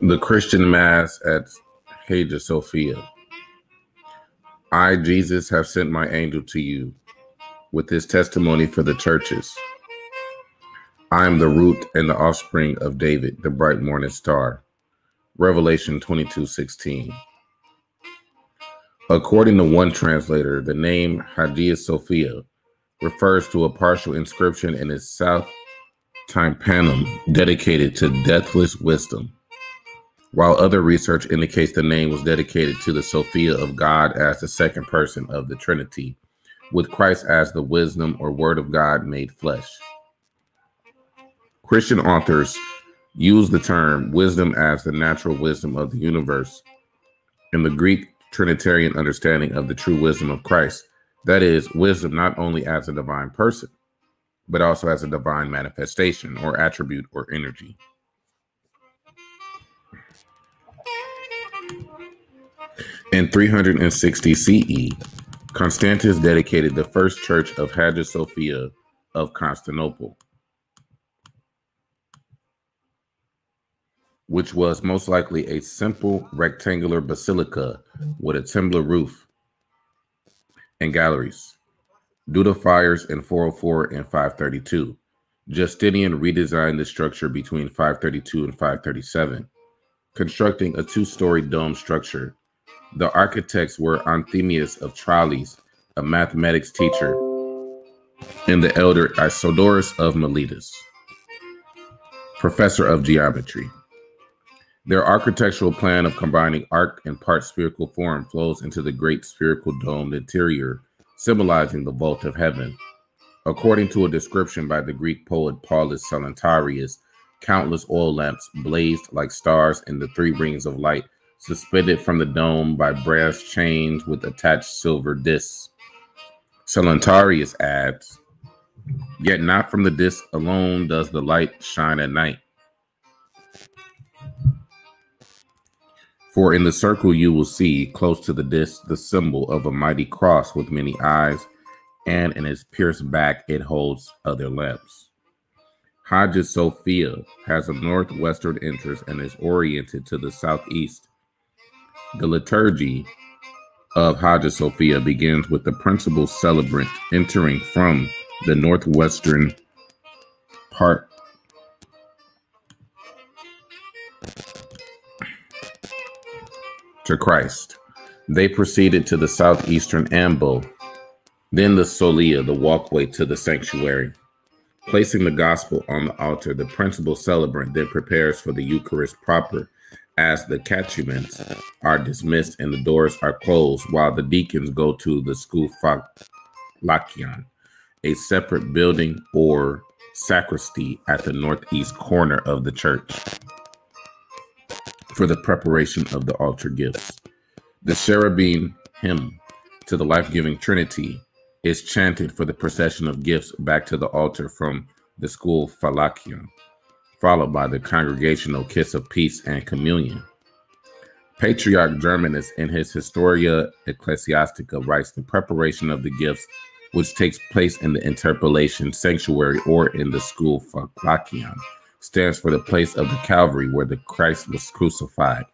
The Christian Mass at Hagia Sophia. I, Jesus, have sent my angel to you with this testimony for the churches. I am the root and the offspring of David, the bright morning star. Revelation 22 16. According to one translator, the name Hagia Sophia refers to a partial inscription in its south tympanum dedicated to deathless wisdom, while other research indicates the name was dedicated to the Sophia of God as the second person of the Trinity, with Christ as the wisdom or word of God made flesh. Christian authors use the term wisdom as the natural wisdom of the universe. In the Greek Trinitarian understanding of the true wisdom of Christ, that is, wisdom not only as a divine person, but also as a divine manifestation or attribute or energy. In 360 CE, Constantius dedicated the first church of Hagia Sophia of Constantinople, which was most likely a simple rectangular basilica with a timber roof and galleries. Due to fires in 404 and 532, Justinian redesigned the structure between 532 and 537, constructing a two story dome structure. The architects were Anthemius of Tralles, a mathematics teacher, and the elder Isidorus of Miletus, professor of geometry. Their architectural plan of combining arc and part spherical form flows into the great spherical domed interior, symbolizing the vault of heaven. According to a description by the Greek poet Paulus Silentiarius, countless oil lamps blazed like stars in the three rings of light, suspended from the dome by brass chains with attached silver discs. Silentiarius adds, Yet not from the disc alone does the light shine at night For in the circle you will see, close to the disk, the symbol of a mighty cross with many eyes, and in its pierced back it holds other lamps. Hagia Sophia has a northwestern entrance and is oriented to the southeast. The liturgy of Hagia Sophia begins with the principal celebrant entering from the northwestern part to Christ. They proceeded to the southeastern ambo, then the solea, the walkway to the sanctuary. Placing the gospel on the altar, the principal celebrant then prepares for the Eucharist proper as the catechumens are dismissed and the doors are closed while the deacons go to the skeuophylakion, a separate building or sacristy at the northeast corner of the church for the preparation of the altar gifts. The cherubim hymn to the life giving Trinity is chanted for the procession of gifts back to the altar from the school skeuophylakion, followed by the congregational kiss of peace and communion. Patriarch Germanus, in his Historia Ecclesiastica, writes the preparation of the gifts, which takes place in the interpolation sanctuary or in the school skeuophylakion, stands for the place of the Calvary where the Christ was crucified.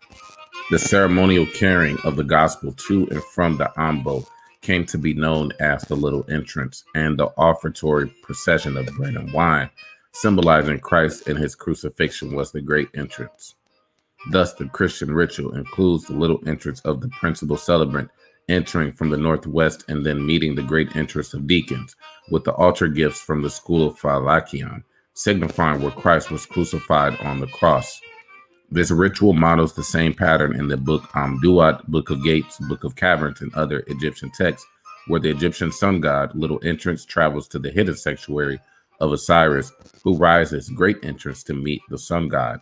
The ceremonial carrying of the gospel to and from the ambo came to be known as the little entrance, and the offertory procession of bread and wine, symbolizing Christ and his crucifixion, was the great entrance. Thus, the Christian ritual includes the little entrance of the principal celebrant entering from the northwest and then meeting the great entrance of deacons with the altar gifts from the skeuophylakion signifying where Christ was crucified on the cross. This ritual models the same pattern in the book um, Amduat, Book of Gates, Book of Caverns, and other Egyptian texts, where the Egyptian sun god, Little Entrance, travels to the hidden sanctuary of Osiris, who rises great entrance to meet the sun god.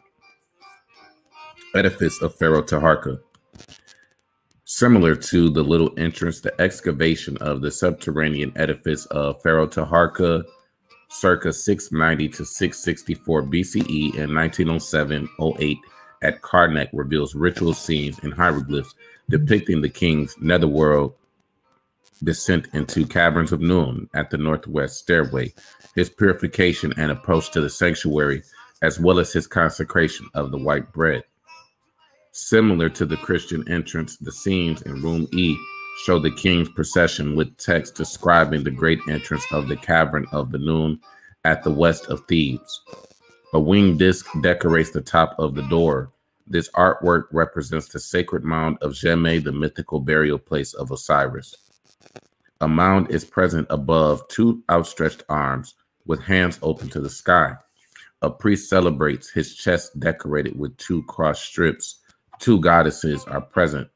Edifice of Pharaoh Taharka. Similar to the Little Entrance, the excavation of the subterranean edifice of Pharaoh Taharka circa 690 to 664 BCE and 1907-08 at Karnak reveals ritual scenes and hieroglyphs depicting the king's netherworld descent into caverns of Nun at the northwest stairway, his purification and approach to the sanctuary, as well as his consecration of the white bread. Similar to the Christian entrance, the scenes in room E show the king's procession with text describing the great entrance of the cavern of the noon at the west of Thebes. A winged disc decorates the top of the door. This artwork represents the sacred mound of Jeme, the mythical burial place of Osiris. A mound is present above two outstretched arms with hands open to the sky. A priest celebrates his chest decorated with two cross strips. Two goddesses are present,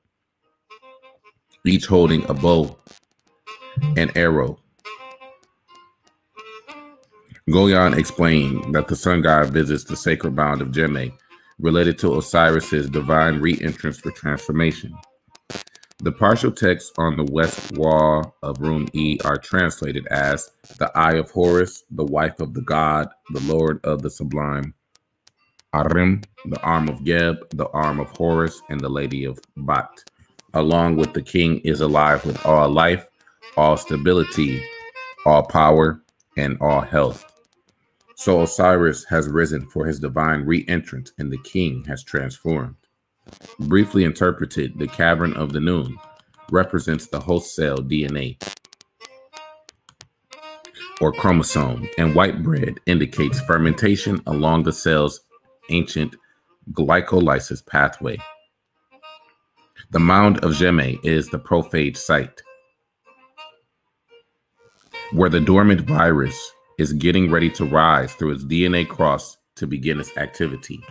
each holding a bow and arrow. Goyon explained that the sun god visits the sacred mound of Jeme, related to Osiris's divine re-entrance for transformation. The partial texts on the west wall of room E are translated as the Eye of Horus, the wife of the god, the Lord of the sublime, Arim, the arm of Geb, the arm of Horus, and the Lady of Bat. Along with the king is alive with all life, all stability, all power, and all health. So Osiris has risen for his divine re entrance, and the king has transformed. Briefly interpreted, the cavern of the noon represents the host cell DNA or chromosome, and white bread indicates fermentation along the cell's ancient glycolysis pathway. The mound of Jeme is the prophage site where the dormant virus is getting ready to rise through its DNA cross to begin its activity.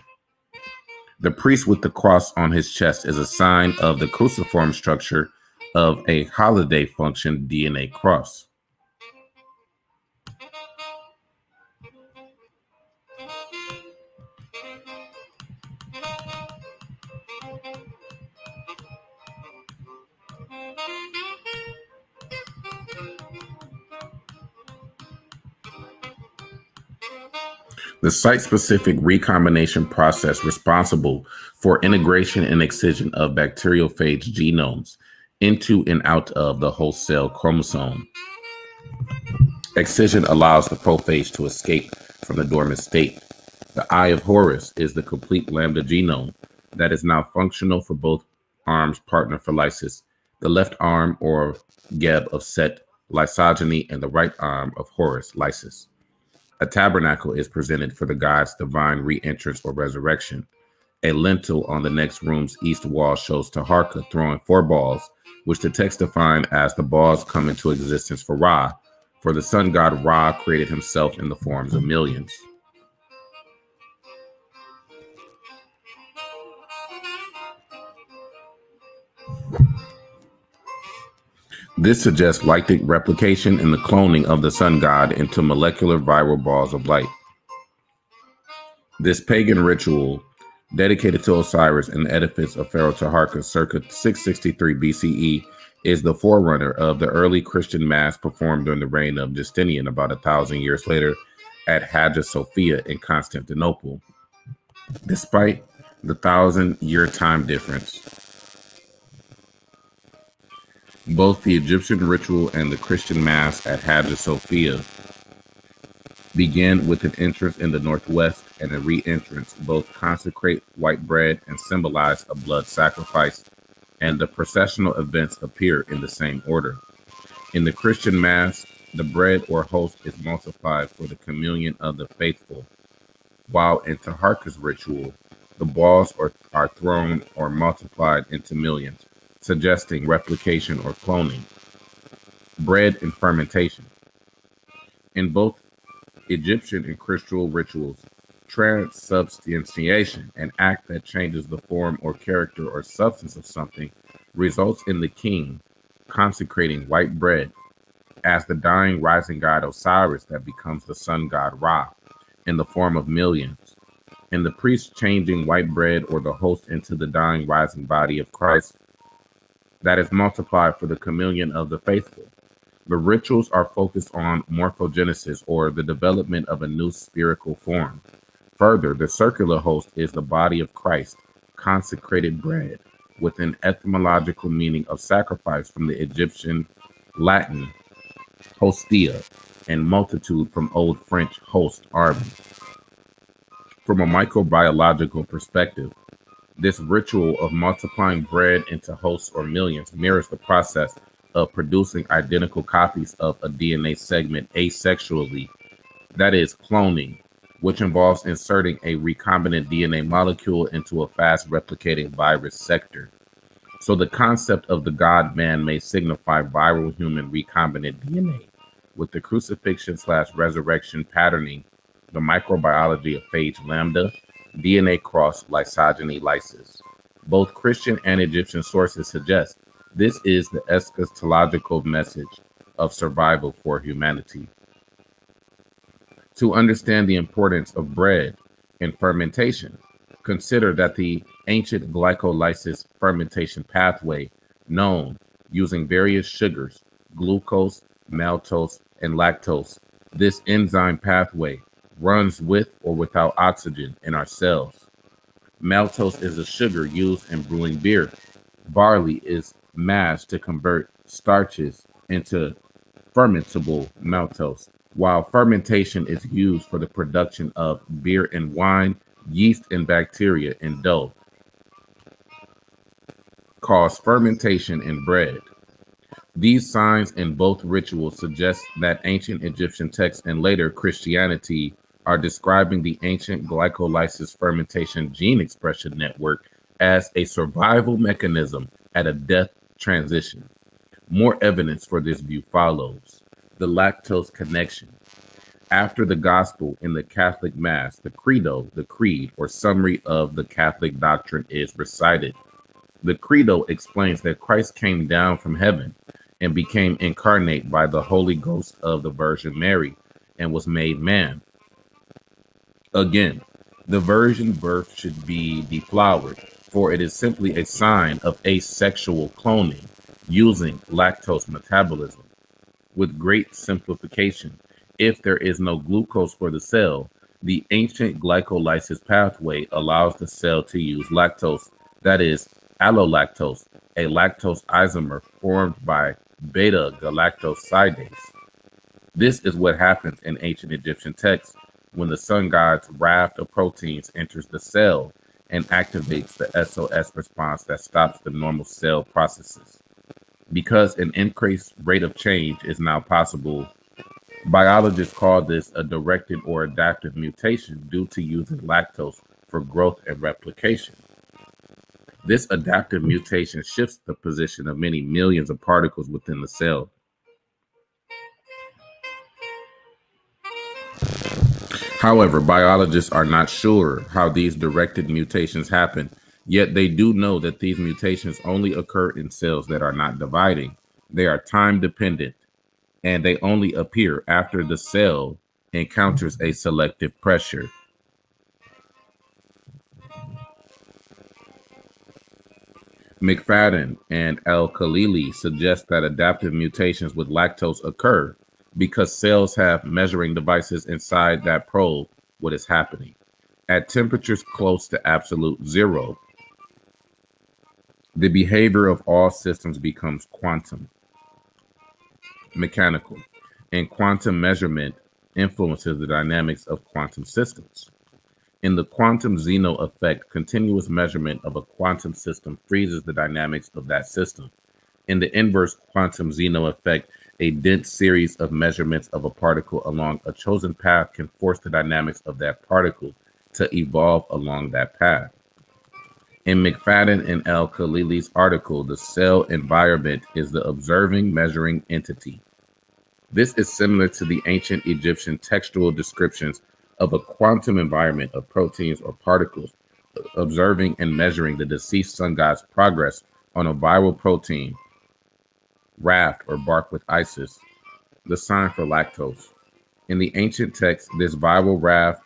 The priest with the cross on his chest is a sign of the cruciform structure of a Holliday junction DNA cross. The site-specific recombination process responsible for integration and excision of bacteriophage genomes into and out of the host cell chromosome. Excision allows the prophage to escape from the dormant state. The eye of Horus is the complete lambda genome that is now functional for both arms partner for lysis, the left arm or Geb of Set lysogeny, and the right arm of Horus lysis. A tabernacle is presented for the god's divine re-entrance or resurrection. A lintel on the next room's east wall shows Taharka throwing four balls, which the text define as the balls come into existence for Ra, for the sun god Ra created himself in the forms of millions. This suggests lactic replication and the cloning of the sun god into molecular viral balls of light. This pagan ritual, dedicated to Osiris in the edifice of Pharaoh Taharka circa 663 BCE, is the forerunner of the early Christian Mass performed during the reign of Justinian about a thousand years later at Hagia Sophia in Constantinople. Despite the thousand year time difference, both the Egyptian ritual and the Christian Mass at Hagia Sophia begin with an entrance in the northwest and a re entrance. Both consecrate white bread and symbolize a blood sacrifice, and the processional events appear in the same order. In the Christian Mass, the bread or host is multiplied for the communion of the faithful, while in Taharka's ritual, the balls are, are thrown or multiplied into millions suggesting replication or cloning, bread and fermentation. In both Egyptian and Christian rituals, transubstantiation, an act that changes the form or character or substance of something, results in the king consecrating white bread as the dying rising god Osiris that becomes the sun god Ra in the form of millions, and the priest changing white bread or the host into the dying rising body of Christ that is multiplied for the communion of the faithful. The rituals are focused on morphogenesis or the development of a new spherical form. Further, the circular host is the body of Christ, consecrated bread, with an etymological meaning of sacrifice from the Egyptian Latin hostia, and multitude from Old French host army. From a microbiological perspective, this ritual of multiplying bread into hosts or millions mirrors the process of producing identical copies of a DNA segment asexually, that is, cloning, which involves inserting a recombinant DNA molecule into a fast replicating virus vector. So the concept of the God man may signify viral human recombinant DNA, with the crucifixion slash resurrection patterning the microbiology of phage lambda, DNA cross lysogeny lysis. Both Christian and Egyptian sources suggest this is the eschatological message of survival for humanity. To understand the importance of bread and fermentation, consider that the ancient glycolysis fermentation pathway, known using various sugars, glucose, maltose, and lactose. This enzyme pathway runs with or without oxygen in our cells. Maltose is a sugar used in brewing beer. Barley is mashed to convert starches into fermentable maltose, while fermentation is used for the production of beer and wine yeast and bacteria in dough cause fermentation in bread. These signs in both rituals suggest that ancient Egyptian texts and later Christianity are describing the ancient glycolysis fermentation gene expression network as a survival mechanism at a death transition. More evidence for this view follows. The lactose connection. After the gospel in the Catholic Mass, the credo, the creed, or summary of the Catholic doctrine is recited. The credo explains that Christ came down from heaven and became incarnate by the Holy Ghost of the Virgin Mary and was made man. Again, the virgin birth should be deflowered, for it is simply a sign of asexual cloning using lactose metabolism. With great simplification, if there is no glucose for the cell, the ancient glycolysis pathway allows the cell to use lactose, that is, allolactose, a lactose isomer formed by beta galactosidase. This is what happens in ancient Egyptian texts when the sun god's raft of proteins enters the cell and activates the SOS response that stops the normal cell processes. Because an increased rate of change is now possible Biologists call this a directed or adaptive mutation due to using lactose for growth and replication. This adaptive mutation shifts the position of many millions of particles within the cell. However, biologists are not sure how these directed mutations happen, yet they do know that these mutations only occur in cells that are not dividing. They are time dependent and they only appear after the cell encounters a selective pressure. McFadden and Al-Khalili suggest that adaptive mutations with lactose occur because cells have measuring devices inside that probe what is happening. At temperatures close to absolute zero, the behavior of all systems becomes quantum mechanical, and quantum measurement influences the dynamics of quantum systems. In the quantum Zeno effect, continuous measurement of a quantum system freezes the dynamics of that system. In the inverse quantum Zeno effect, a dense series of measurements of a particle along a chosen path can force the dynamics of that particle to evolve along that path. In McFadden and Al-Khalili's article, the cell environment is the observing measuring entity. This is similar to the ancient Egyptian textual descriptions of a quantum environment of proteins or particles, observing and measuring the deceased sun god's progress on a viral protein raft or bark with Isis, the sign for lactose. In the ancient text, this viral raft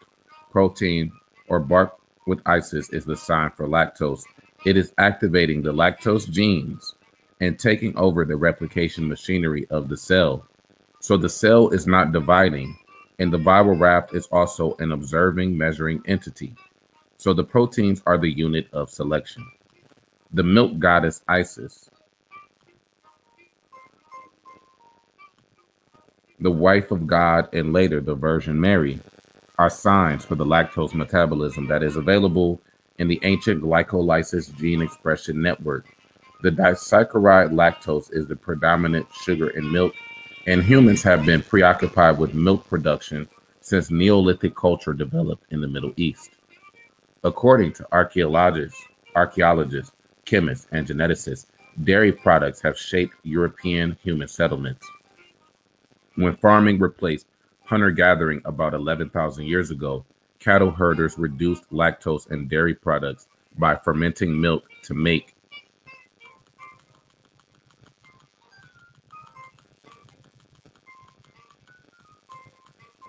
protein or bark with Isis is the sign for lactose. It is activating the lactose genes and taking over the replication machinery of the cell. So the cell is not dividing, and the viral raft is also an observing, measuring entity. So the proteins are the unit of selection. The milk goddess Isis the wife of God, and later the Virgin Mary, are signs for the lactose metabolism that is available in the ancient glycolysis gene expression network. The disaccharide lactose is the predominant sugar in milk, and humans have been preoccupied with milk production since Neolithic culture developed in the Middle East. According to archaeologists, archaeologists, chemists, and geneticists, dairy products have shaped European human settlements. When farming replaced hunter gathering about 11,000 years ago, cattle herders reduced lactose and dairy products by fermenting milk to make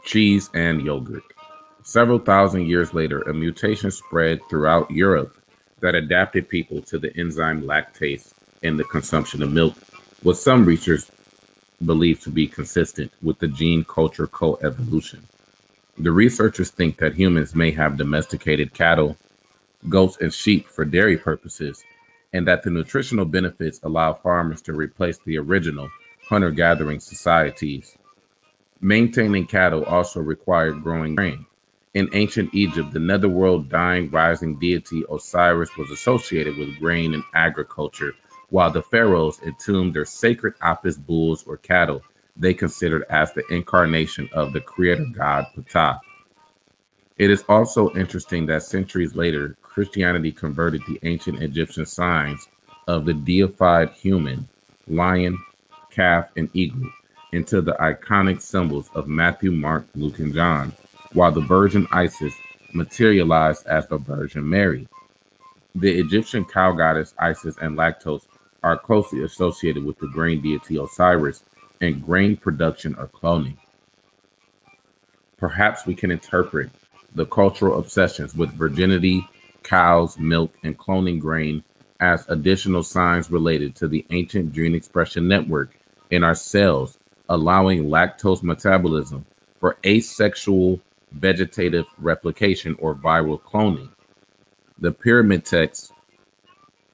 cheese and yogurt. Several thousand years later, a mutation spread throughout Europe that adapted people to the enzyme lactase in the consumption of milk, with some researchers believed to be consistent with the gene culture coevolution. The researchers think that humans may have domesticated cattle, goats, and sheep for dairy purposes, and that the nutritional benefits allow farmers to replace the original hunter gathering societies. Maintaining cattle also required growing grain. In ancient Egypt, the netherworld dying rising deity Osiris was associated with grain and agriculture while the pharaohs entombed their sacred Apis bulls or cattle they considered as the incarnation of the creator god Ptah. It is also interesting that centuries later, Christianity converted the ancient Egyptian signs of the deified human, lion, calf, and eagle into the iconic symbols of Matthew, Mark, Luke, and John, while the Virgin Isis materialized as the Virgin Mary. The Egyptian cow goddess Isis and lactose are closely associated with the grain deity Osiris and grain production or cloning. Perhaps we can interpret the cultural obsessions with virginity, cows, milk, and cloning grain as additional signs related to the ancient gene expression network in our cells, allowing lactose metabolism for asexual vegetative replication or viral cloning. The pyramid text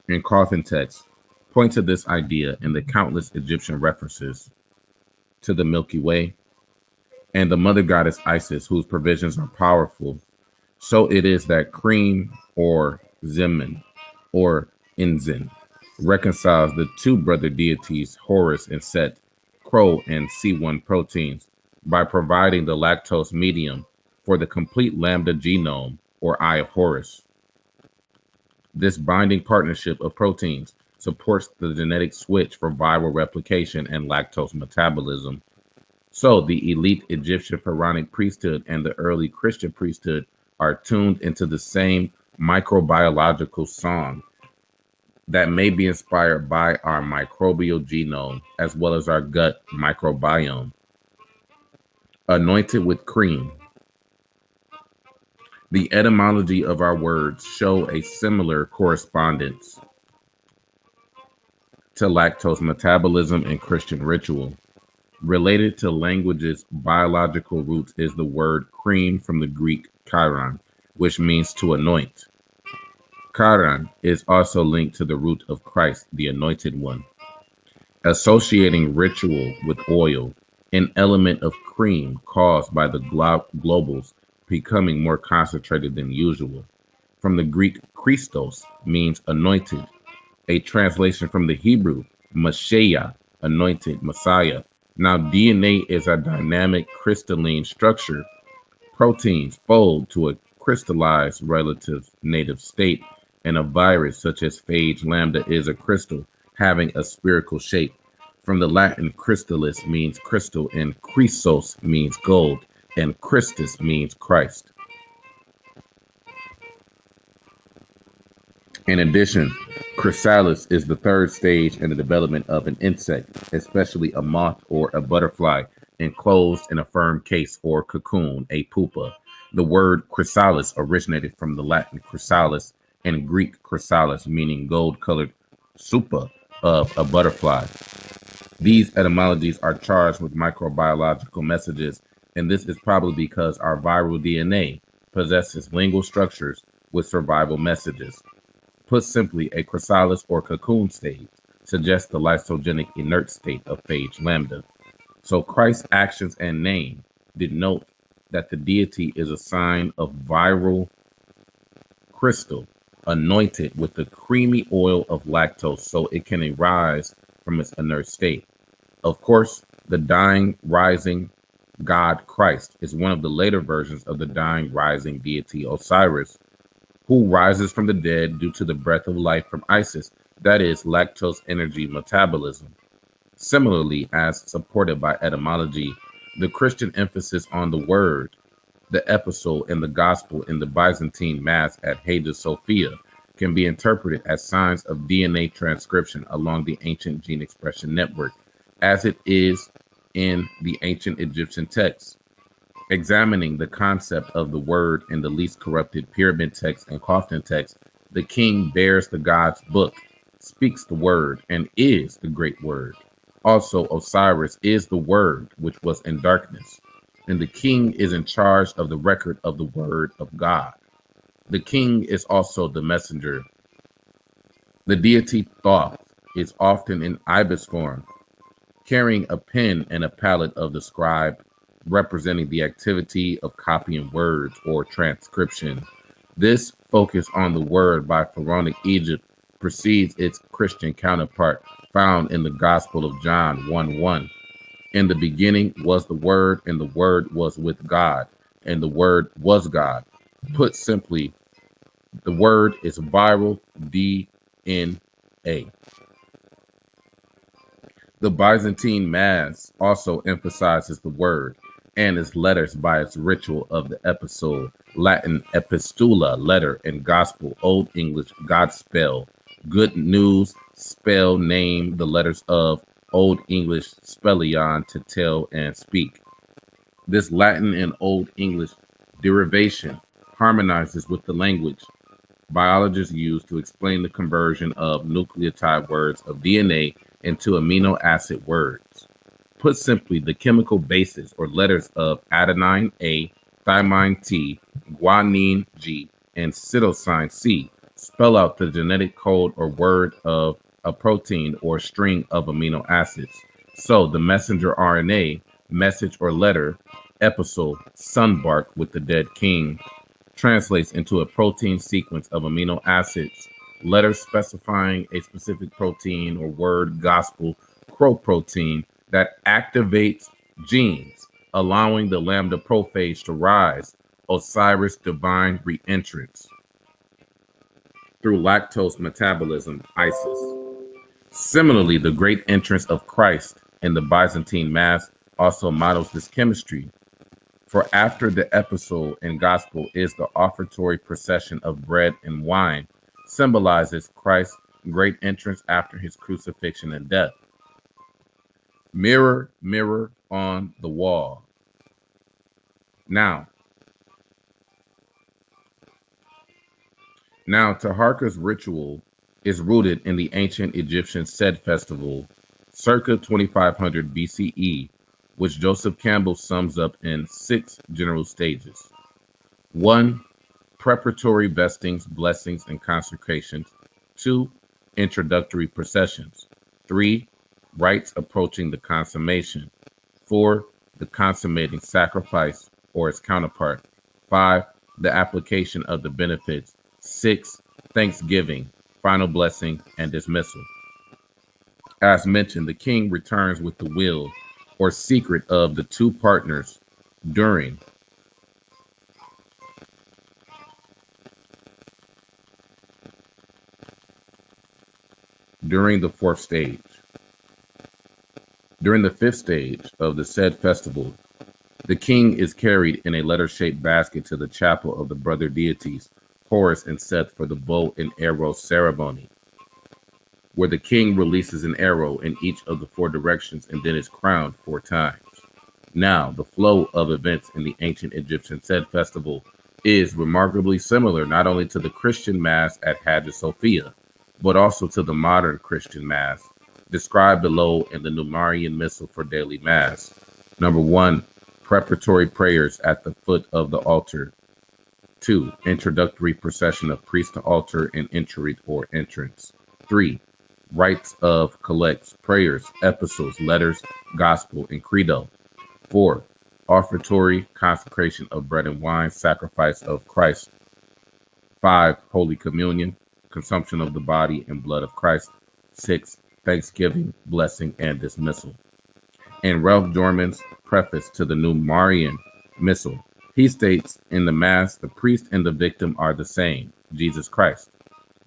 and coffin text point to this idea in the countless Egyptian references to the Milky Way and the mother goddess Isis, whose provisions are powerful. So it is that Cream or Zemin or Inzin reconciles the two brother deities Horus and Set, Cro and C1 proteins by providing the lactose medium for the complete lambda genome or Eye of Horus. This binding partnership of proteins supports the genetic switch for viral replication and lactose metabolism. So the elite Egyptian pharaonic priesthood and the early Christian priesthood are tuned into the same microbiological song that may be inspired by our microbial genome as well as our gut microbiome. Anointed with cream. The etymology of our words show a similar correspondence to lactose metabolism and Christian ritual. Related to language's biological roots is the word cream from the Greek chiron, which means to anoint. Chiron is also linked to the root of Christ, the anointed one. Associating ritual with oil, an element of cream caused by the glo- globals becoming more concentrated than usual. From the Greek, Christos means anointed, a translation from the Hebrew, Mashiach, anointed Messiah. Now, DNA is a dynamic crystalline structure. Proteins fold to a crystallized relative native state, and a virus such as phage lambda is a crystal having a spherical shape. From the Latin, crystallis means crystal, and chrysos means gold, and Christus means Christ. In addition, chrysalis is the third stage in the development of an insect, especially a moth or a butterfly, enclosed in a firm case or cocoon, a pupa. The word chrysalis originated from the Latin chrysalis and Greek chrysalis, meaning gold colored supa of a butterfly. These etymologies are charged with microbiological messages, and this is probably because our viral DNA possesses lingual structures with survival messages. Put simply, a chrysalis or cocoon state suggests the lysogenic inert state of phage lambda. So Christ's actions and name denote that the deity is a sign of viral crystal anointed with the creamy oil of lactose so it can arise from its inert state. Of course, the dying, rising god Christ is one of the later versions of the dying, rising deity Osiris, who rises from the dead due to the breath of life from Isis, that is, lactose energy metabolism. Similarly, as supported by etymology, the Christian emphasis on the word, the epistle, and the gospel in the Byzantine Mass at Hagia Sophia can be interpreted as signs of DNA transcription along the ancient gene expression network, as it is in the ancient Egyptian texts. Examining the concept of the word in the least corrupted pyramid text and coffin text, the king bears the God's book, speaks the word, and is the great word. Also, Osiris is the word which was in darkness, and the king is in charge of the record of the word of God. The king is also the messenger. The deity Thoth is often in ibis form, carrying a pen and a palette of the scribe, representing the activity of copying words or transcription. This focus on the word by pharaonic Egypt precedes its Christian counterpart found in the Gospel of John 1 1. In the beginning was the Word, and the Word was with God, and the Word was God. Put simply, the word is viral DNA. The Byzantine Mass also emphasizes the word and its letters by its ritual of the episode, Latin epistula, letter, and gospel, Old English, God spell, good news, spell, name, the letters of Old English, spellion, to tell and speak. This Latin and Old English derivation harmonizes with the language biologists use to explain the conversion of nucleotide words of DNA into amino acid words. Put simply, the chemical bases or letters of adenine A, thymine T, guanine G, and cytosine C spell out the genetic code or word of a protein or string of amino acids. So the messenger RNA, message or letter, episode, sunbark with the dead king, translates into a protein sequence of amino acids, letters specifying a specific protein or word, gospel, Cro protein that activates genes, allowing the lambda prophage to rise, Osiris divine reentrance through lactose metabolism, Isis. Similarly, the great entrance of Christ in the Byzantine Mass also models this chemistry. For after the episode and gospel is the offertory procession of bread and wine, symbolizes Christ's great entrance after his crucifixion and death. Mirror, mirror on the wall. Now, Now, Taharka's ritual is rooted in the ancient Egyptian Sed festival, circa 2500 BCE, which Joseph Campbell sums up in six general stages. One, preparatory vestings, blessings, and consecrations. Two, introductory processions. Three, rites approaching the consummation. Four, the consummating sacrifice or its counterpart. Five, the application of the benefits Six, thanksgiving, final blessing, and dismissal. As mentioned, the king returns with the will or secret of the two partners during during the fourth stage. During the fifth stage of the Sed festival, the king is carried in a letter shaped basket to the chapel of the brother deities Horus and Seth for the bow and arrow ceremony, where the king releases an arrow in each of the four directions and then is crowned four times. Now, the flow of events in the ancient Egyptian Sed festival is remarkably similar not only to the Christian Mass at Hagia Sophia, but also to the modern Christian Mass described below in the New Marian Missal for daily Mass. Number one, preparatory prayers at the foot of the altar Two, introductory procession of priest to altar and entry or entrance. Three, rites of collects, prayers, epistles, letters, gospel, and credo. Four, offertory, consecration of bread and wine, sacrifice of Christ. Five, Holy Communion, consumption of the body and blood of Christ. Six, Thanksgiving, blessing, and dismissal. In Ralph Dorman's preface to the New Marian Missal, he states in the Mass, the priest and the victim are the same, Jesus Christ.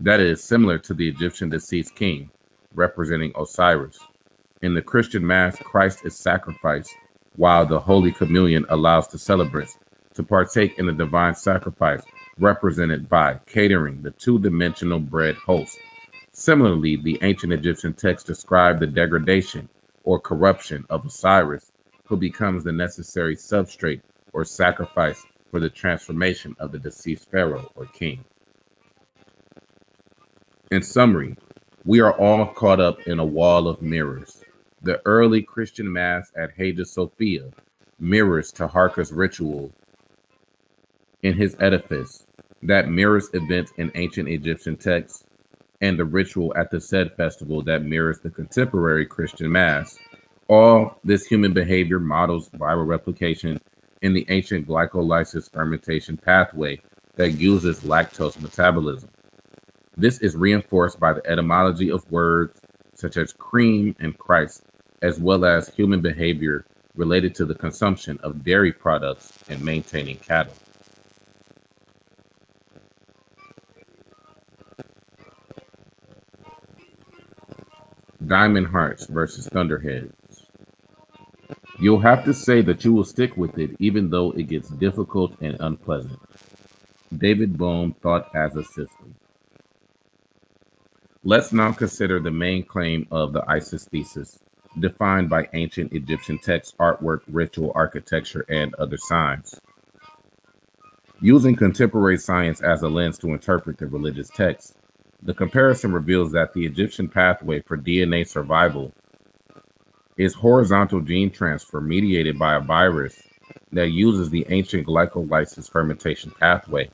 That is similar to the Egyptian deceased king, representing Osiris. In the Christian Mass, Christ is sacrificed, while the Holy Communion allows the celebrants to partake in the divine sacrifice, represented by catering the two dimensional bread host. Similarly, the ancient Egyptian text described the degradation or corruption of Osiris, who becomes the necessary substrate or sacrifice for the transformation of the deceased pharaoh or king. In summary, we are all caught up in a wall of mirrors. The early Christian Mass at Hagia Sophia mirrors Taharka's ritual in his edifice that mirrors events in ancient Egyptian texts, and the ritual at the Sed festival that mirrors the contemporary Christian Mass. All this human behavior models viral replication in the ancient glycolysis fermentation pathway that uses lactose metabolism. This is reinforced by the etymology of words such as cream and Christ, as well as human behavior related to the consumption of dairy products and maintaining cattle. Diamond Hearts versus Thunderheads. You'll have to say that you will stick with it even though it gets difficult and unpleasant. David Bohm thought as a system. Let's now consider the main claim of the Isis thesis, defined by ancient Egyptian texts, artwork, ritual architecture, and other signs. Using contemporary science as a lens to interpret the religious text, the comparison reveals that the Egyptian pathway for DNA survival is horizontal gene transfer mediated by a virus that uses the ancient glycolysis fermentation pathway.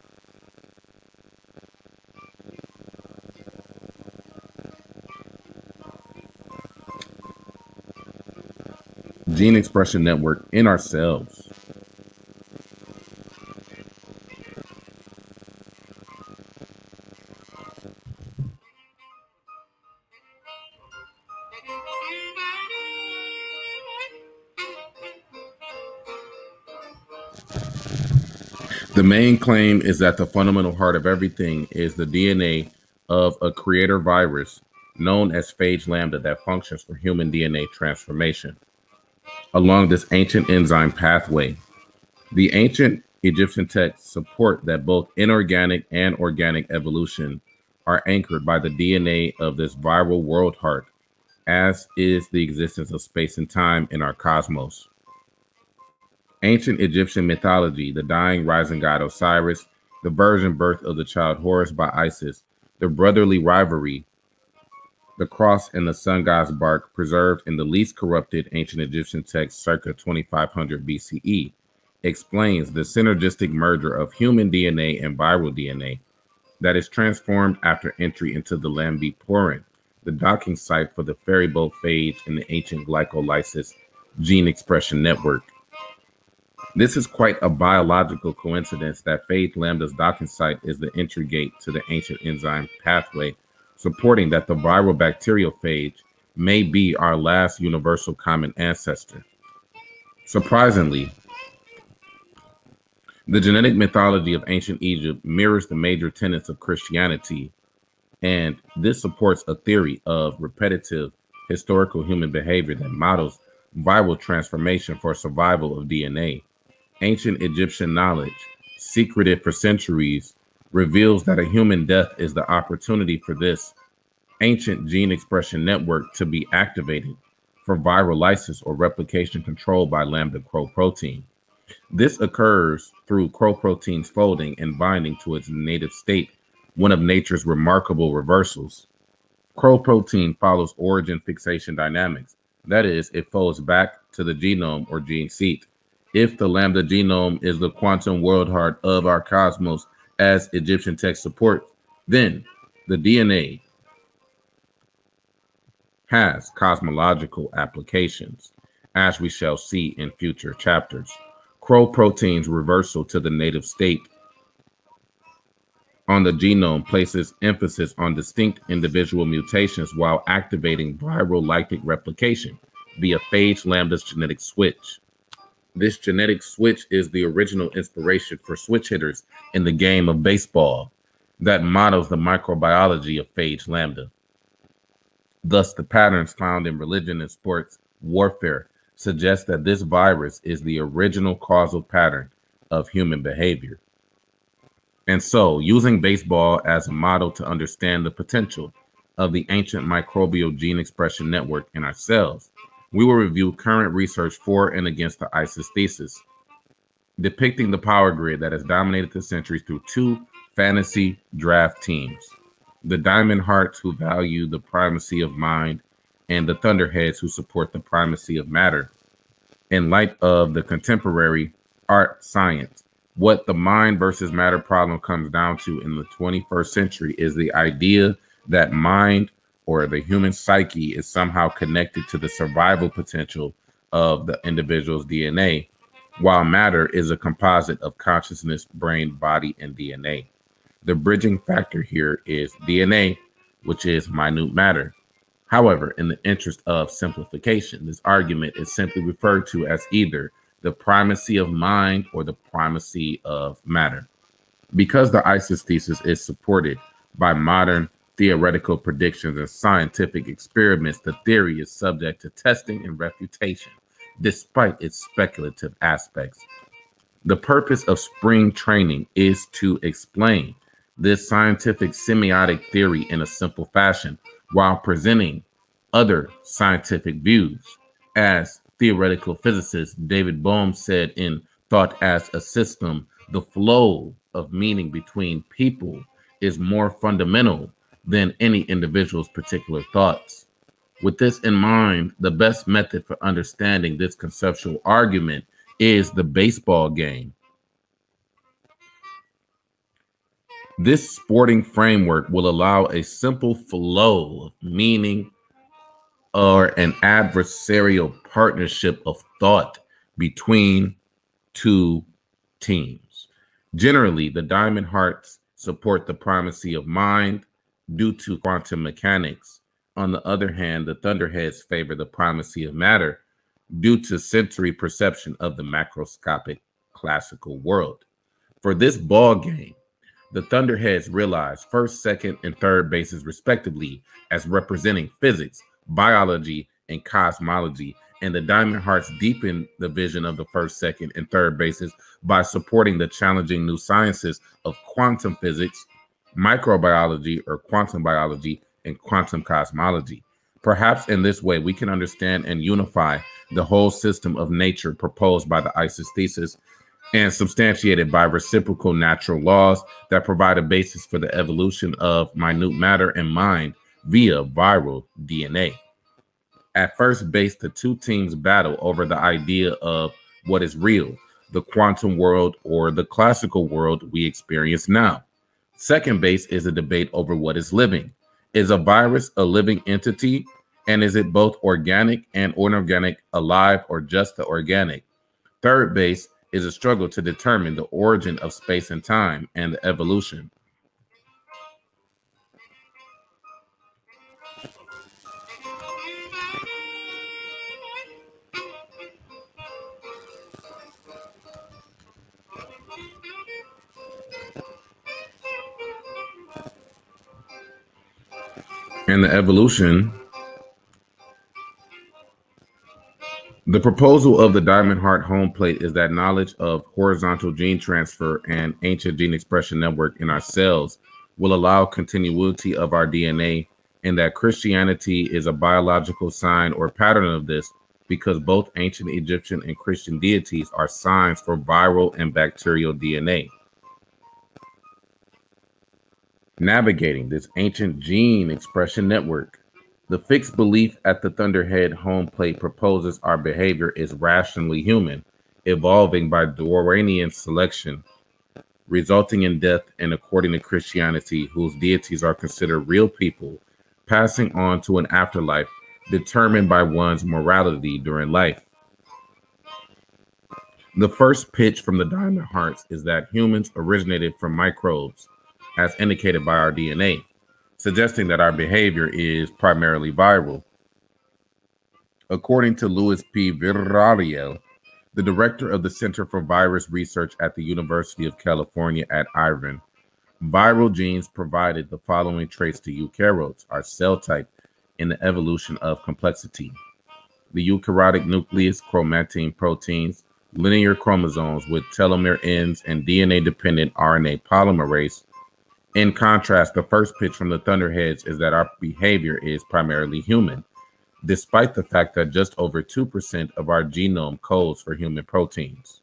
Gene expression network in our main claim is that the fundamental heart of everything is the DNA of a creator virus known as phage lambda that functions for human DNA transformation along this ancient enzyme pathway. The ancient Egyptian texts support that both inorganic and organic evolution are anchored by the DNA of this viral world heart, as is the existence of space and time in our cosmos. Ancient Egyptian mythology, the dying rising god Osiris, the virgin birth of the child Horus by Isis, the brotherly rivalry, the cross and the sun god's bark, preserved in the least corrupted ancient Egyptian text circa 2500 BCE, explains the synergistic merger of human DNA and viral DNA that is transformed after entry into the LamB porin, the docking site for the Faribault phage in the ancient glycolysis gene expression network. This is quite a biological coincidence that phage lambda's docking site is the entry gate to the ancient enzyme pathway, supporting that the viral bacteriophage may be our last universal common ancestor. Surprisingly, the genetic mythology of ancient Egypt mirrors the major tenets of Christianity, and this supports a theory of repetitive historical human behavior that models viral transformation for survival of DNA ancient Egyptian knowledge, secreted for centuries, reveals that a human death is the opportunity for this ancient gene expression network to be activated for viral lysis or replication control by lambda Cro protein. This occurs through Cro protein's folding and binding to its native state, one of nature's remarkable reversals. Cro protein follows origin fixation dynamics. That is, it folds back to the genome or gene seat if the lambda genome is the quantum world heart of our cosmos, as Egyptian text support, then the DNA has cosmological applications, as we shall see in future chapters. Cro protein's reversal to the native state on the genome places emphasis on distinct individual mutations while activating viral lytic replication via phage lambda's genetic switch. This genetic switch is the original inspiration for switch hitters in the game of baseball that models the microbiology of phage lambda. Thus, the patterns found in religion and sports warfare suggest that this virus is the original causal pattern of human behavior. And so, using baseball as a model to understand the potential of the ancient microbial gene expression network in our cells, we will review current research for and against the ISIS thesis, depicting the power grid that has dominated the centuries through two fantasy draft teams the Diamond Hearts, who value the primacy of mind, and the Thunderheads, who support the primacy of matter. In light of the contemporary art science, what the mind versus matter problem comes down to in the 21st century is the idea that mind or the human psyche is somehow connected to the survival potential of the individual's DNA, while matter is a composite of consciousness, brain, body, and DNA. The bridging factor here is DNA, which is minute matter. However, in the interest of simplification, this argument is simply referred to as either the primacy of mind or the primacy of matter. Because the ISIS thesis is supported by modern theoretical predictions and scientific experiments, the theory is subject to testing and refutation, despite its speculative aspects. The purpose of spring training is to explain this scientific semiotic theory in a simple fashion while presenting other scientific views as theoretical physicist David Bohm said in Thought as a System, the flow of meaning between people is more fundamental than any individual's particular thoughts. With this in mind, the best method for understanding this conceptual argument is the baseball game. This sporting framework will allow a simple flow of meaning or an adversarial partnership of thought between two teams. Generally, the Diamond Hearts support the primacy of mind due to quantum mechanics. On the other hand, the Thunderheads favor the primacy of matter due to sensory perception of the macroscopic classical world. For this ball game, the Thunderheads realize first, second, and third bases respectively as representing physics, biology, and cosmology. And the Diamond Hearts deepen the vision of the first, second, and third bases by supporting the challenging new sciences of quantum physics, microbiology or quantum biology, and quantum cosmology. Perhaps in this way, we can understand and unify the whole system of nature proposed by the ISIS thesis and substantiated by reciprocal natural laws that provide a basis for the evolution of minute matter and mind via viral DNA. At first base, the two teams battle over the idea of what is real, the quantum world or the classical world we experience now. Second base is a debate over what is living. Is a virus a living entity? And is it both organic and inorganic, alive, or just the organic? Third base is a struggle to determine the origin of space and time and the evolution and the evolution, the proposal of the Diamond Heart home plate is that knowledge of horizontal gene transfer and ancient gene expression network in our cells will allow continuity of our DNA, and that Christianity is a biological sign or pattern of this because both ancient Egyptian and Christian deities are signs for viral and bacterial DNA navigating this ancient gene expression network. The fixed belief at the Thunderhead home plate proposes our behavior is rationally human, evolving by Darwinian selection, resulting in death, and according to Christianity, whose deities are considered real people, passing on to an afterlife determined by one's morality during life. The first pitch from the Diamond Hearts is that humans originated from microbes, as indicated by our DNA, suggesting that our behavior is primarily viral. According to Louis P. Villarreal, the director of the Center for Virus Research at the University of California at Irvine, viral genes provided the following traits to eukaryotes, our cell type, in the evolution of complexity. The eukaryotic nucleus, chromatin proteins, linear chromosomes with telomere ends and DNA dependent RNA polymerase. In contrast, the first pitch from the Thunderheads is that our behavior is primarily human, despite the fact that just over 2% of our genome codes for human proteins.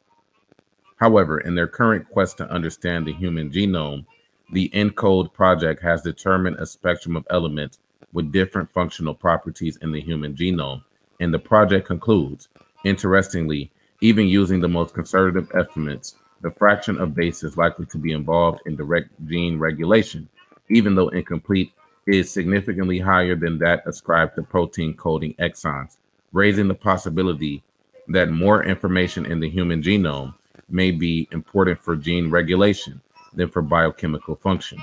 However, in their current quest to understand the human genome, the ENCODE project has determined a spectrum of elements with different functional properties in the human genome. And the project concludes, interestingly, even using the most conservative estimates, the fraction of bases likely to be involved in direct gene regulation, even though incomplete, is significantly higher than that ascribed to protein coding exons, raising the possibility that more information in the human genome may be important for gene regulation than for biochemical function.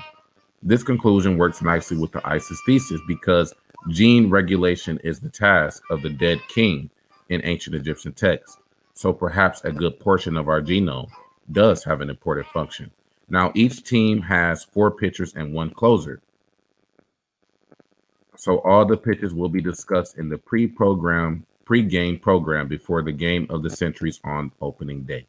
This conclusion works nicely with the Isis thesis because gene regulation is the task of the dead king in ancient Egyptian texts. So perhaps a good portion of our genome does have an important function. Now, each team has four pitchers and one closer. So all the pitches will be discussed in the pre-program, pre-game program before the game of the centuries on opening day.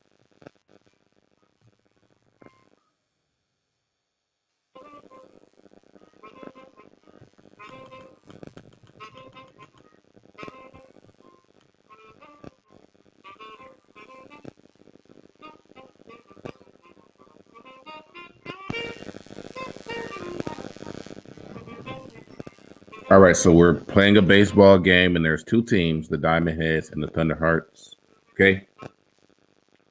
All right, so we're playing a baseball game, and there's two teams: the Diamond Heads and the Thunder Hearts. Okay,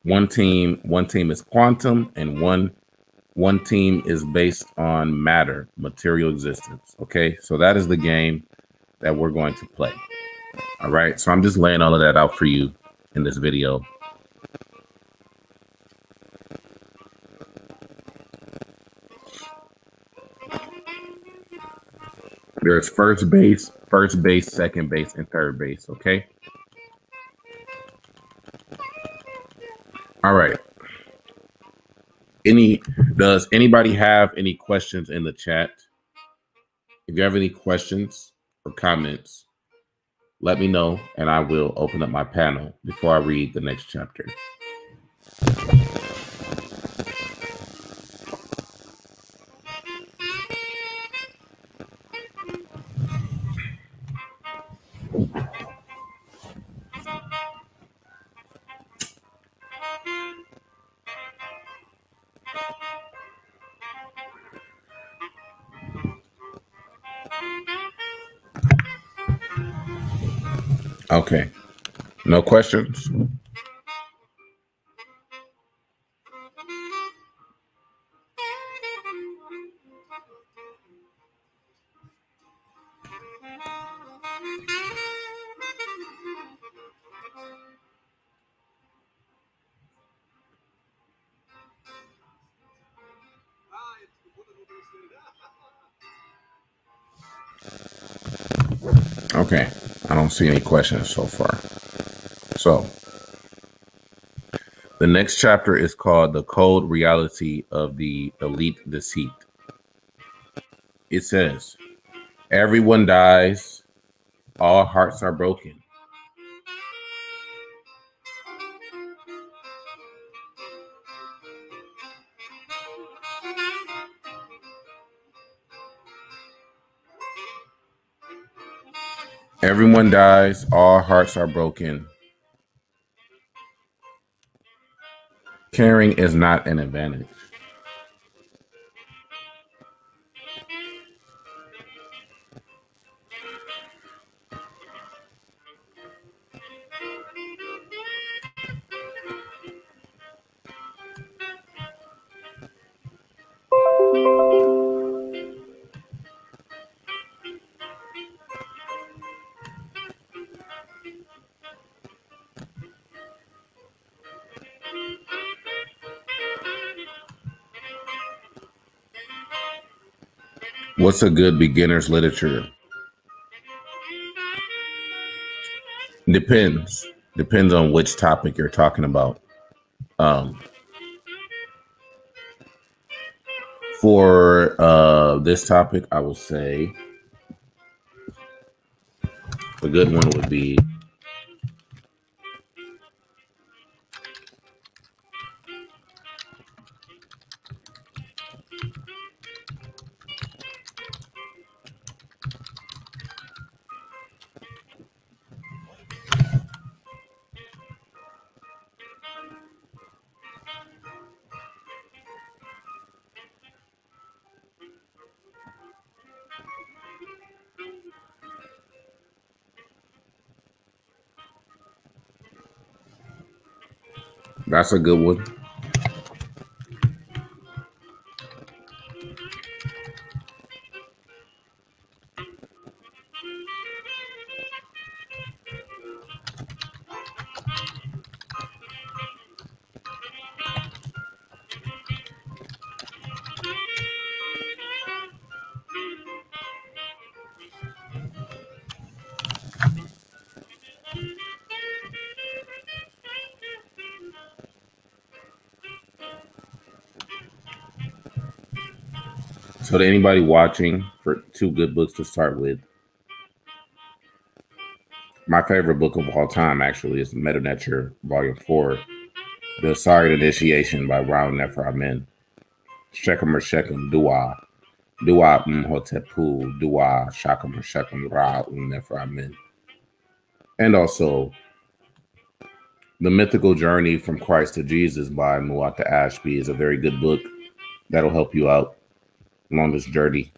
one team, one team is quantum, and one one team is based on matter, material existence. Okay, so that is the game that we're going to play. All right, so I'm just laying all of that out for you in this video. There's first base, first base, second base, and third base. Okay. All right. Any does anybody have any questions in the chat? If you have any questions or comments, let me know and I will open up my panel before I read the next chapter. No questions? Okay. I don't see any questions so far. So, the next chapter is called The Cold Reality of the Elite Deceit. It says, Everyone dies, all hearts are broken. Everyone dies, all hearts are broken. Caring is not an advantage. What's a good beginner's literature? Depends. Depends on which topic you're talking about. Um, for uh, this topic, I would say a good one would be That's a good one. To anybody watching, for two good books to start with, my favorite book of all time actually is Medu Neter, Volume 4, The Sorry Initiation by Ra Nefer Amen. Shechem or Shechem, Dua, Dua Mhotepu, Dua Shakam or Shechem, Ra Nefer Amen. And also, The Mythical Journey from Christ to Jesus by Muata Ashby is a very good book that'll help you out this journey.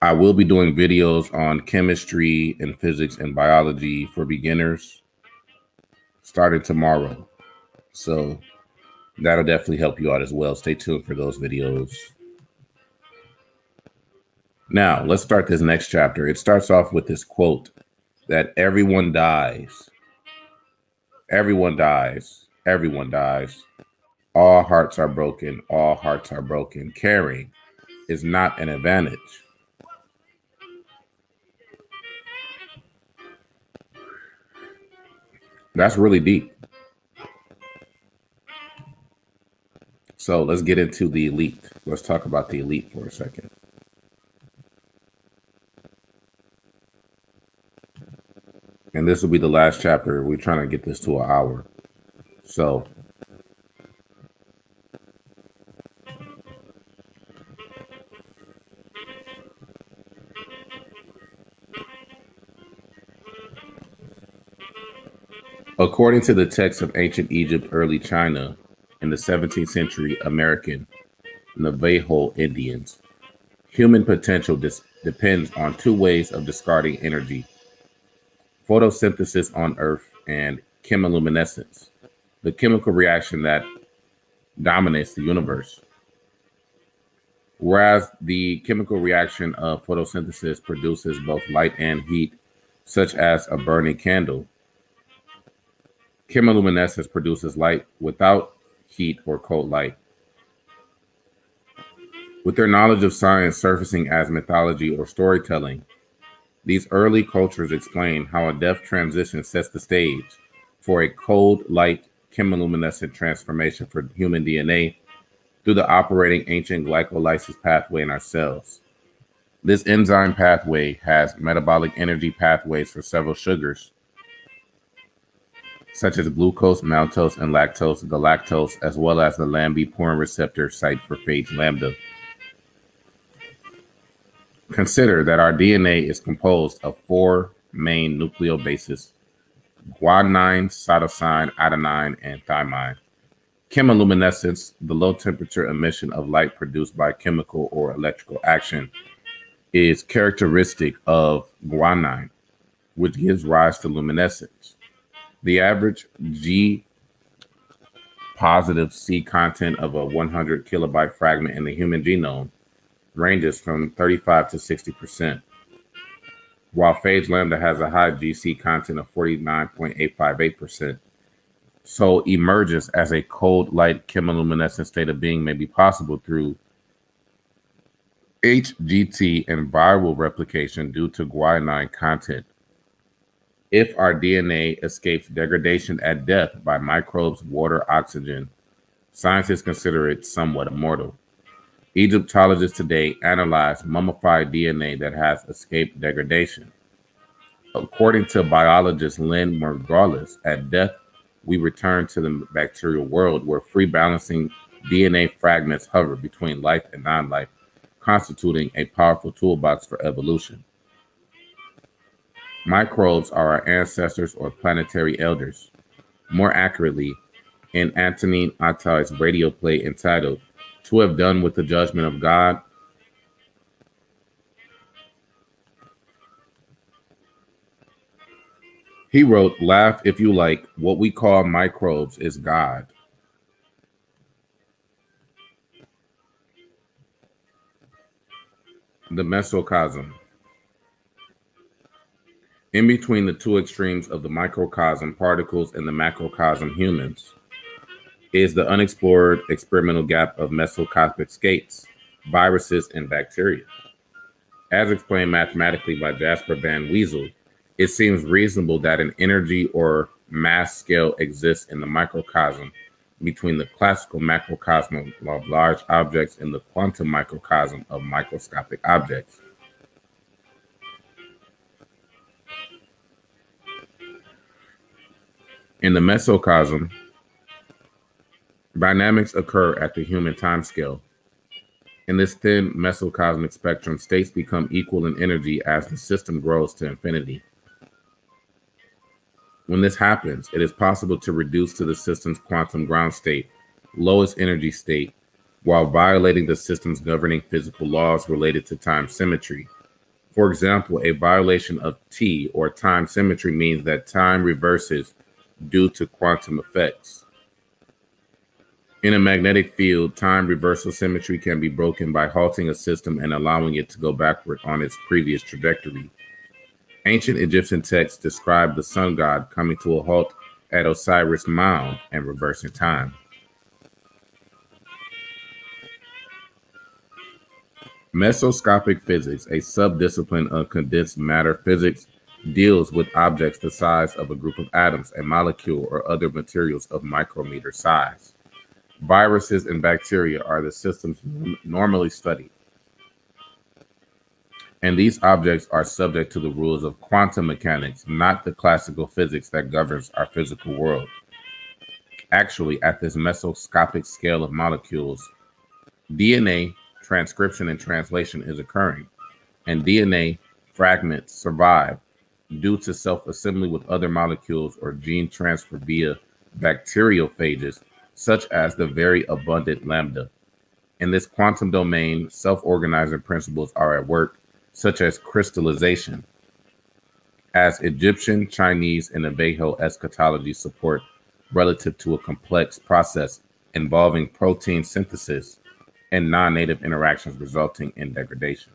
I will be doing videos on chemistry and physics and biology for beginners starting tomorrow. So that'll definitely help you out as well. Stay tuned for those videos. Now, let's start this next chapter. It starts off with this quote that everyone dies. Everyone dies. Everyone dies. All hearts are broken. All hearts are broken. Caring is not an advantage. That's really deep. So let's get into the elite. Let's talk about the elite for a second. And this will be the last chapter. We're trying to get this to an hour. So According to the texts of ancient Egypt, early China, and the 17th century American Navajo Indians, human potential dis- depends on two ways of discarding energy photosynthesis on Earth and chemiluminescence, the chemical reaction that dominates the universe. Whereas the chemical reaction of photosynthesis produces both light and heat, such as a burning candle, Chemiluminescence produces light without heat or cold light. With their knowledge of science surfacing as mythology or storytelling, these early cultures explain how a death transition sets the stage for a cold light chemiluminescent transformation for human DNA through the operating ancient glycolysis pathway in our cells. This enzyme pathway has metabolic energy pathways for several sugars such as glucose, maltose, and lactose, galactose, as well as the LamB porin receptor site for phage lambda. Consider that our DNA is composed of four main nucleobases guanine, cytosine, adenine, and thymine. Chemiluminescence, the low temperature emission of light produced by chemical or electrical action, is characteristic of guanine, which gives rise to luminescence. The average G positive C content of a 100 kilobase fragment in the human genome ranges from 35 to 60%, while phage lambda has a high GC content of 49.858%. So, emergence as a cold light chemiluminescent state of being may be possible through HGT and viral replication due to guanine content. If our DNA escapes degradation at death by microbes, water, oxygen, scientists consider it somewhat immortal. Egyptologists today analyze mummified DNA that has escaped degradation. According to biologist Lynn Margulis, at death, we return to the bacterial world where free balancing DNA fragments hover between life and non life, constituting a powerful toolbox for evolution. Microbes are our ancestors or planetary elders. More accurately, in Antonin Artaud's radio play entitled To Have Done with the Judgment of God, he wrote, Laugh if you like, what we call microbes is God. The mesocosm. In between the two extremes of the microcosm, particles, and the macrocosm, humans, is the unexplored experimental gap of mesocosmic skates, viruses, and bacteria. As explained mathematically by Jasper Van Wezel, it seems reasonable that an energy or mass scale exists in the microcosm between the classical macrocosm of large objects and the quantum microcosm of microscopic objects. In the mesocosm, dynamics occur at the human timescale. In this thin mesocosmic spectrum, states become equal in energy as the system grows to infinity. When this happens, it is possible to reduce to the system's quantum ground state, lowest energy state, while violating the system's governing physical laws related to time symmetry. For example, a violation of T or time symmetry means that time reverses due to quantum effects. In a magnetic field, time reversal symmetry can be broken by halting a system and allowing it to go backward on its previous trajectory. Ancient Egyptian texts describe the sun god coming to a halt at Osiris Mound and reversing time. Mesoscopic physics, a subdiscipline of condensed matter physics, deals with objects the size of a group of atoms, a molecule, or other materials of micrometer size. Viruses and bacteria are the systems normally studied. And these objects are subject to the rules of quantum mechanics, not the classical physics that governs our physical world. Actually, at this mesoscopic scale of molecules, DNA transcription and translation is occurring, and DNA fragments survive due to self-assembly with other molecules or gene transfer via bacteriophages, such as the very abundant lambda. In this quantum domain, self-organizing principles are at work, such as crystallization, as Egyptian, Chinese, and Navajo eschatology support relative to a complex process involving protein synthesis and non-native interactions resulting in degradation.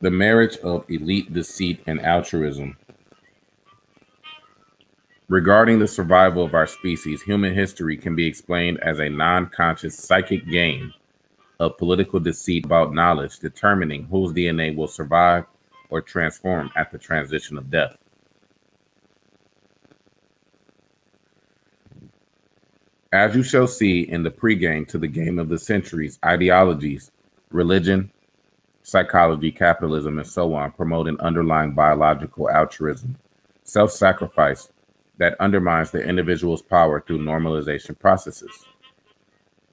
The marriage of elite deceit and altruism. Regarding the survival of our species, human history can be explained as a non conscious psychic game of political deceit about knowledge, determining whose DNA will survive or transform at the transition of death. As you shall see in the pregame to the game of the centuries, ideologies, religion, psychology, capitalism, and so on promote an underlying biological altruism, self sacrifice that undermines the individual's power through normalization processes.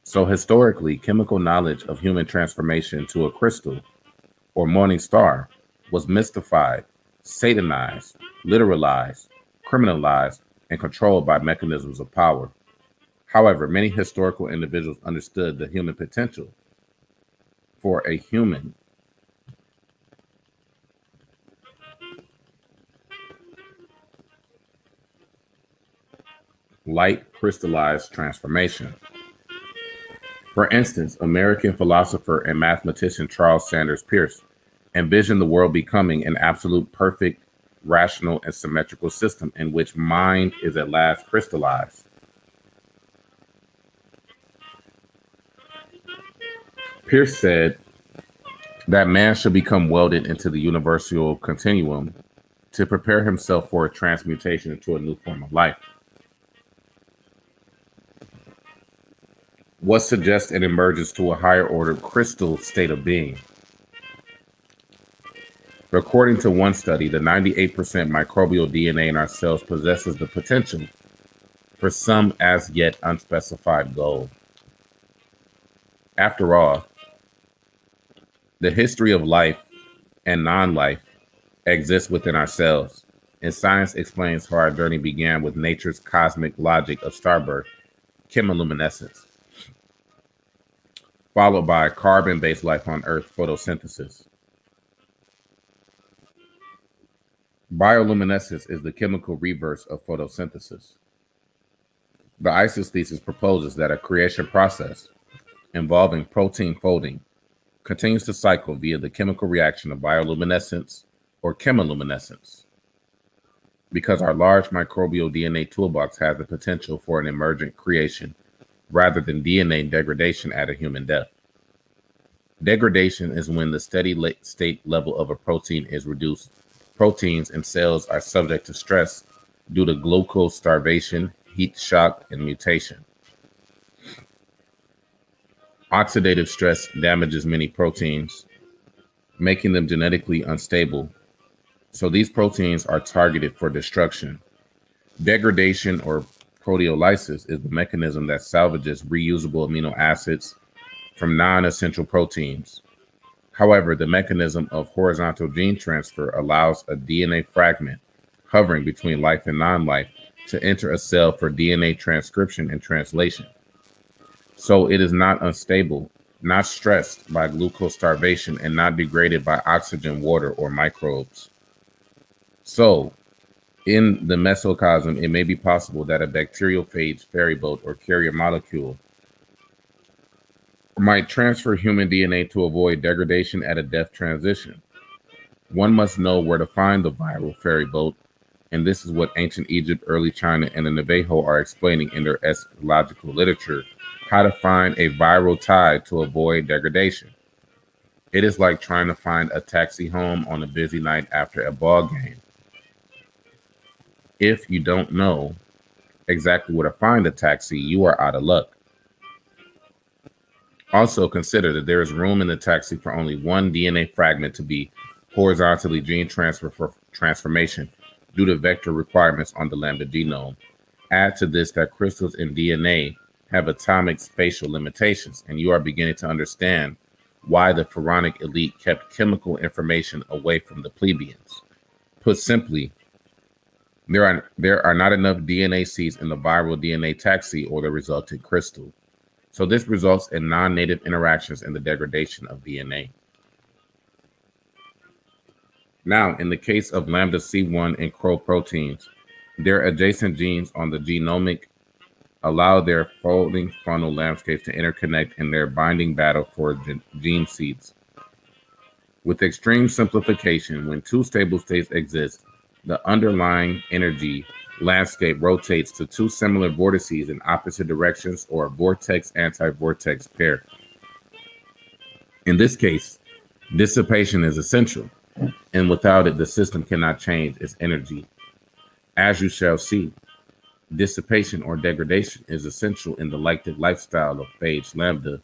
So, historically, chemical knowledge of human transformation to a crystal or morning star was mystified, satanized, literalized, criminalized, and controlled by mechanisms of power. However, many historical individuals understood the human potential for a human light crystallized transformation. For instance, American philosopher and mathematician Charles Sanders Peirce envisioned the world becoming an absolute perfect, rational, and symmetrical system in which mind is at last crystallized. Peirce said that man should become welded into the universal continuum to prepare himself for a transmutation into a new form of life. What suggests an emergence to a higher order crystal state of being. According to one study, the 98% microbial DNA in our cells possesses the potential for some as yet unspecified goal. After all, the history of life and non life exists within ourselves, and science explains how our journey began with nature's cosmic logic of starbirth, chemiluminescence, followed by carbon based life on Earth, photosynthesis. Bioluminescence is the chemical reverse of photosynthesis. The ISIS thesis proposes that a creation process involving protein folding continues to cycle via the chemical reaction of bioluminescence or chemiluminescence. Because our large microbial DNA toolbox has the potential for an emergent creation rather than DNA degradation at a human death. Degradation is when the steady state level of a protein is reduced. Proteins and cells are subject to stress due to glucose starvation, heat shock, and mutation. Oxidative stress damages many proteins, making them genetically unstable. So these proteins are targeted for destruction. Degradation or proteolysis is the mechanism that salvages reusable amino acids from non essential proteins. However, the mechanism of horizontal gene transfer allows a DNA fragment hovering between life and non life to enter a cell for DNA transcription and translation. So it is not unstable, not stressed by glucose starvation, and not degraded by oxygen, water, or microbes. So, in the mesocosm, it may be possible that a bacterial phage ferry boat or carrier molecule might transfer human DNA to avoid degradation at a death transition. One must know where to find the viral ferry boat, and this is what ancient Egypt, early China, and the Navajo are explaining in their eschatological literature how to find a viral tide to avoid degradation. It is like trying to find a taxi home on a busy night after a ball game. If you don't know exactly where to find a taxi, you are out of luck. Also, consider that there is room in the taxi for only one DNA fragment to be horizontally gene transfer for transformation due to vector requirements on the lambda genome. Add to this that crystals in DNA have atomic spatial limitations, and you are beginning to understand why the pharaonic elite kept chemical information away from the plebeians. Put simply, there are there are not enough DNA seeds in the viral DNA taxi or the resulting crystal. So this results in non-native interactions and the degradation of DNA. Now, in the case of lambda C1 and CRO proteins, their adjacent genes on the genomic allow their folding frontal landscapes to interconnect in their binding battle for gene seeds. With extreme simplification, when two stable states exist, the underlying energy landscape rotates to two similar vortices in opposite directions or a vortex anti-vortex pair. In this case, dissipation is essential, and without it, the system cannot change its energy. As you shall see, Dissipation or degradation is essential in the lytic lifestyle of phage lambda,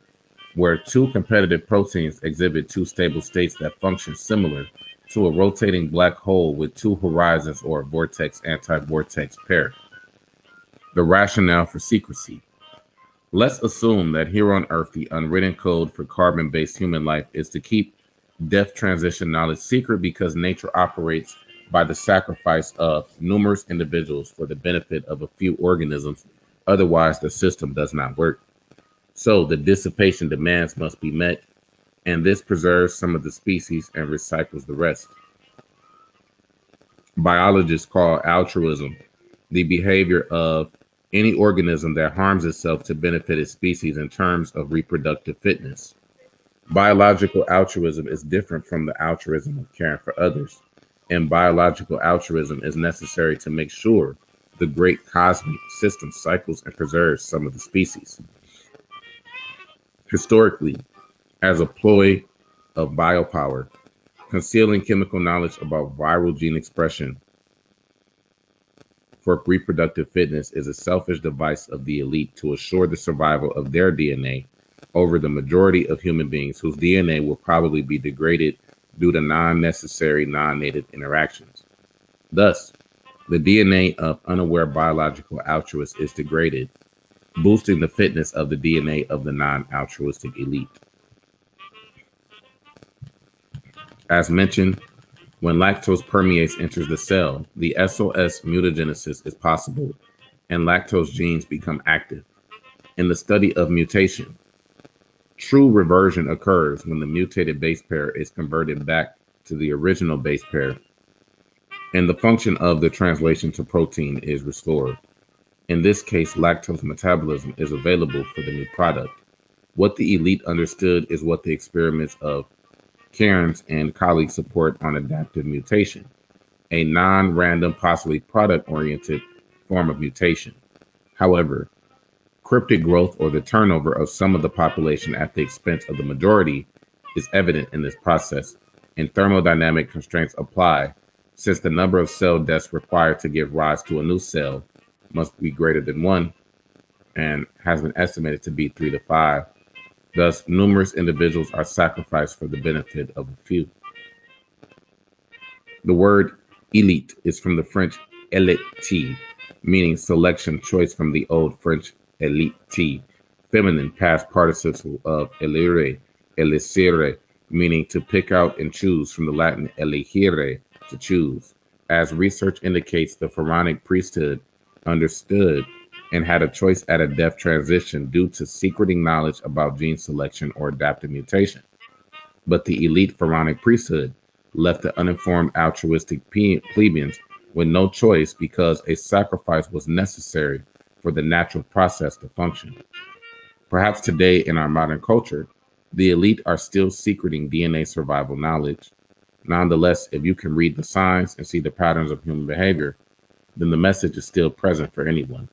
where two competitive proteins exhibit two stable states that function similar to a rotating black hole with two horizons or a vortex anti-vortex pair. The rationale for secrecy. Let's assume that here on Earth, the unwritten code for carbon based human life is to keep death transition knowledge secret because nature operates by the sacrifice of numerous individuals for the benefit of a few organisms. Otherwise, the system does not work. So, the dissipation demands must be met, and this preserves some of the species and recycles the rest. Biologists call altruism the behavior of any organism that harms itself to benefit its species in terms of reproductive fitness. Biological altruism is different from the altruism of caring for others and biological altruism is necessary to make sure the great cosmic system cycles and preserves some of the species. Historically, as a ploy of biopower, concealing chemical knowledge about viral gene expression for reproductive fitness is a selfish device of the elite to assure the survival of their DNA over the majority of human beings whose DNA will probably be degraded due to non necessary non native interactions. Thus, the DNA of unaware biological altruists is degraded, boosting the fitness of the DNA of the non altruistic elite. As mentioned, when lactose permease enters the cell, the SOS mutagenesis is possible and lactose genes become active. In the study of mutation, true reversion occurs when the mutated base pair is converted back to the original base pair and the function of the translation to protein is restored. In this case, lactose metabolism is available for the new product. What the elite understood is what the experiments of Cairns and colleagues support on adaptive mutation, a non random, possibly product oriented form of mutation. However, cryptic growth or the turnover of some of the population at the expense of the majority is evident in this process, and thermodynamic constraints apply since the number of cell deaths required to give rise to a new cell must be greater than one and has been estimated to be three to five. Thus, numerous individuals are sacrificed for the benefit of a few. The word elite is from the French élite, meaning selection choice from the old French élite, feminine past participle of elire, elisere, meaning to pick out and choose from the Latin elegere, to choose. As research indicates, the pharaonic priesthood understood and had a choice at a death transition due to secreting knowledge about gene selection or adaptive mutation. But the elite pharaonic priesthood left the uninformed altruistic plebeians with no choice because a sacrifice was necessary for the natural process to function. Perhaps today in our modern culture, the elite are still secreting DNA survival knowledge, Nonetheless, if you can read the signs and see the patterns of human behavior, then the message is still present for anyone.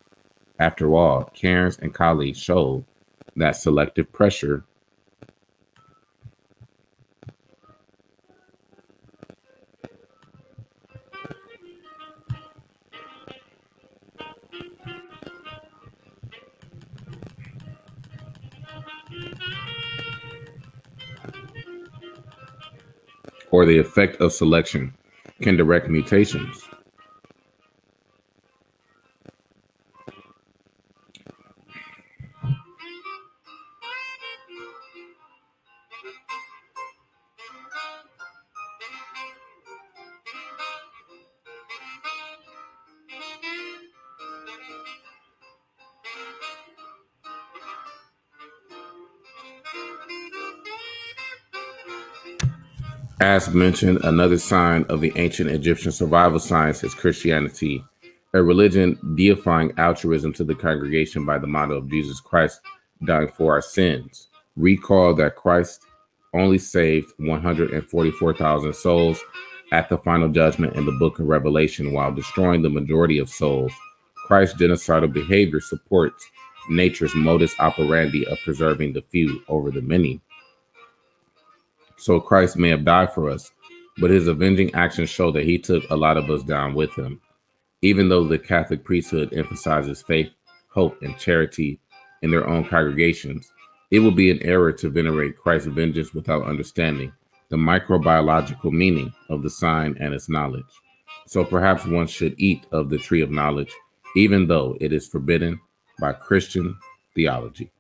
After all, Cairns and colleagues showed that selective pressure or the effect of selection can direct mutations. As mentioned, another sign of the ancient Egyptian survival science is Christianity, a religion deifying altruism to the congregation by the motto of Jesus Christ dying for our sins. Recall that Christ only saved 144,000 souls at the final judgment in the book of Revelation while destroying the majority of souls. Christ's genocidal behavior supports nature's modus operandi of preserving the few over the many so Christ may have died for us, but his avenging actions show that he took a lot of us down with him. Even though the Catholic priesthood emphasizes faith, hope, and charity in their own congregations, it would be an error to venerate Christ's vengeance without understanding the microbiological meaning of the sign and its knowledge. So perhaps one should eat of the tree of knowledge, even though it is forbidden by Christian theology.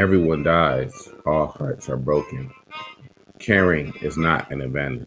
Everyone dies. All hearts are broken. Caring is not an advantage.